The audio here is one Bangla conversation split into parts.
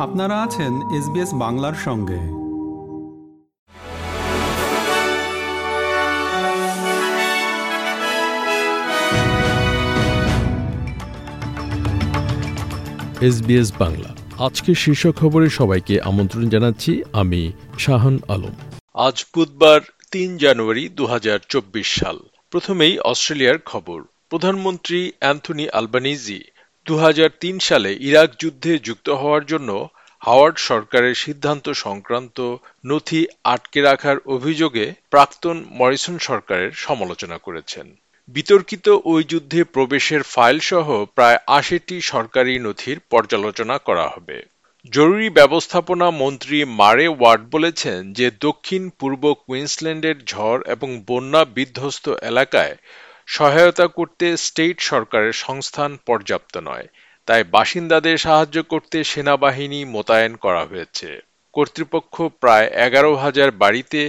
আপনারা আছেন এসবিএস বাংলার সঙ্গে। এসবিএস বাংলা। আজকের শীর্ষ খবরে সবাইকে আমন্ত্রণ জানাচ্ছি আমি শাহান আলম। আজ বুধবার তিন জানুয়ারি দু হাজার চব্বিশ সাল। প্রথমেই অস্ট্রেলিয়ার খবর। প্রধানমন্ত্রী অ্যান্থনি আলবানিজি দু হাজার তিন সালে ইরাক যুদ্ধে যুক্ত হওয়ার জন্য হাওয়ার্ড সরকারের সিদ্ধান্ত সংক্রান্ত নথি আটকে রাখার অভিযোগে প্রাক্তন মরিসন সরকারের সমালোচনা করেছেন। বিতর্কিত ওই যুদ্ধে প্রবেশের ফাইল সহ প্রায় আশিটি সরকারি নথির পর্যালোচনা করা হবে। জরুরি ব্যবস্থাপনা মন্ত্রী মারে ওয়ার্ড বলেছেন যে দক্ষিণ পূর্ব কুইন্সল্যান্ডের ঝড় এবং বন্যা বিধ্বস্ত এলাকায় সহায়তা করতে স্টেট সরকারের সংস্থান পর্যাপ্ত নয়। তাই বাসিন্দাদের সাহায্য করতে সেনাবাহিনী মোতায়েন করা হয়েছে। কর্তৃপক্ষ প্রায় এগারো হাজার বাড়িতে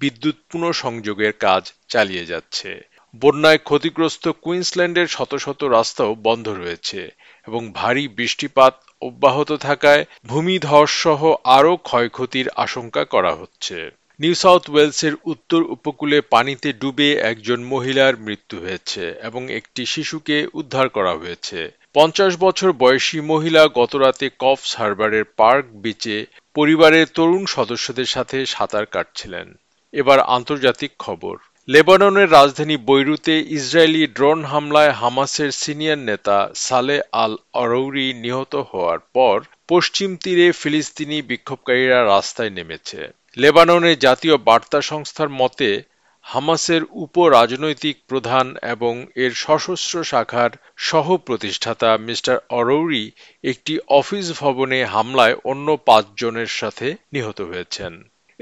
বিদ্যুৎ পুনঃসংযোগের কাজ চালিয়ে যাচ্ছে। বন্যায় ক্ষতিগ্রস্ত কুইন্সল্যান্ডের শত শত রাস্তাও বন্ধ রয়েছে এবং ভারী বৃষ্টিপাত অব্যাহত থাকায় ভূমিধস সহ আরও ক্ষয়ক্ষতির আশঙ্কা করা হচ্ছে। নিউ সাউথ ওয়েলসের উত্তর উপকূলে পানিতে ডুবে একজন মহিলার মৃত্যু হয়েছে এবং একটি শিশুকে উদ্ধার করা হয়েছে। পঞ্চাশ বছর বয়সী মহিলা গতরাতে কফস হারবারের পার্ক বিচে পরিবারের তরুণ সদস্যদের সাথে সাঁতার কাটছিলেন। এবার আন্তর্জাতিক খবর। লেবাননের রাজধানী বৈরুতে ইসরায়েলি ড্রোন হামলায় হামাসের সিনিয়র নেতা সালে আল অরৌরি নিহত হওয়ার পর পশ্চিম তীরে ফিলিস্তিনি বিক্ষোভকারীরা রাস্তায় নেমেছে। লেবাননের জাতীয় বার্তা সংস্থার মতে, হামাসের উপ রাজনৈতিক প্রধান এবং এর সশস্ত্র শাখার সহ প্রতিষ্ঠাতা মিস্টার অরৌরি একটি অফিস ভবনে হামলায় অন্য পাঁচজনের সাথে নিহত হয়েছেন।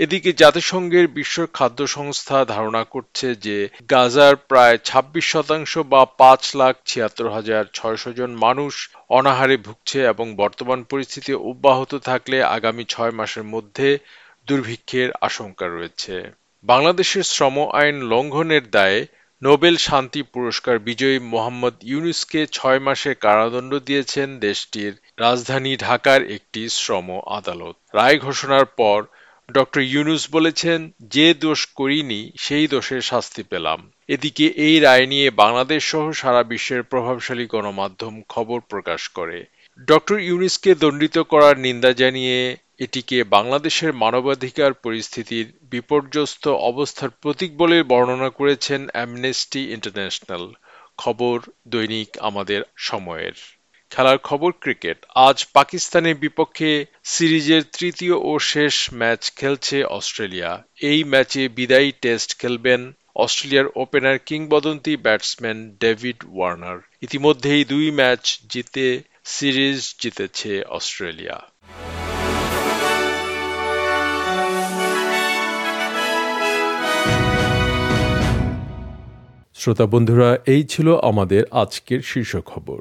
এদিকে জাতিসংঘের বিশ্ব খাদ্য সংস্থা ধারণা করছে যে গাজার প্রায় ২৬ শতাংশ বা পাঁচ লাখ ছিয়াত্তর হাজার ছয়শো জন মানুষ অনাহারে ভুগছে এবং বর্তমান পরিস্থিতি অব্যাহত থাকলে আগামী ছয় মাসের মধ্যে দুর্ভিক্ষের আশঙ্কা রয়েছে। বাংলাদেশের শ্রম আইন লঙ্ঘনের দায়ে নোবেল শান্তি পুরস্কার বিজয়ী মোহাম্মদ ইউনুসকে ছয় মাসের কারাদণ্ড দিয়েছেন দেশটির রাজধানী ঢাকার একটি শ্রম আদালত। রায় ঘোষণার পর ডক্টর ইউনুস বলেছেন, যে দোষ করিনি, সেই দোষের শাস্তি পেলাম। এদিকে এই রায় নিয়ে বাংলাদেশ সহ সারা বিশ্বের প্রভাবশালী গণমাধ্যম খবর প্রকাশ করে। ডক্টর ইউনুসকে দণ্ডিত করার নিন্দা জানিয়ে এটিকে বাংলাদেশের মানবাধিকার পরিস্থিতির বিপর্যস্ত অবস্থার প্রতীক বলে বর্ণনা করেছেন অ্যামনেস্টি ইন্টারন্যাশনাল খবর দৈনিক আমাদের সময়ের। খেলার খবর ক্রিকেট। আজ পাকিস্তানের বিপক্ষে সিরিজের তৃতীয় ও শেষ ম্যাচ খেলছে অস্ট্রেলিয়া। এই ম্যাচে বিদায়ী টেস্ট খেলবেন অস্ট্রেলিয়ার ওপেনার কিংবদন্তি ব্যাটসম্যান ডেভিড ওয়ার্নার। ইতিমধ্যেই দুই ম্যাচ জিতে সিরিজ জিতেছে অস্ট্রেলিয়া। শ্রোতা বন্ধুরা, এই ছিল আমাদের আজকের শীর্ষ খবর।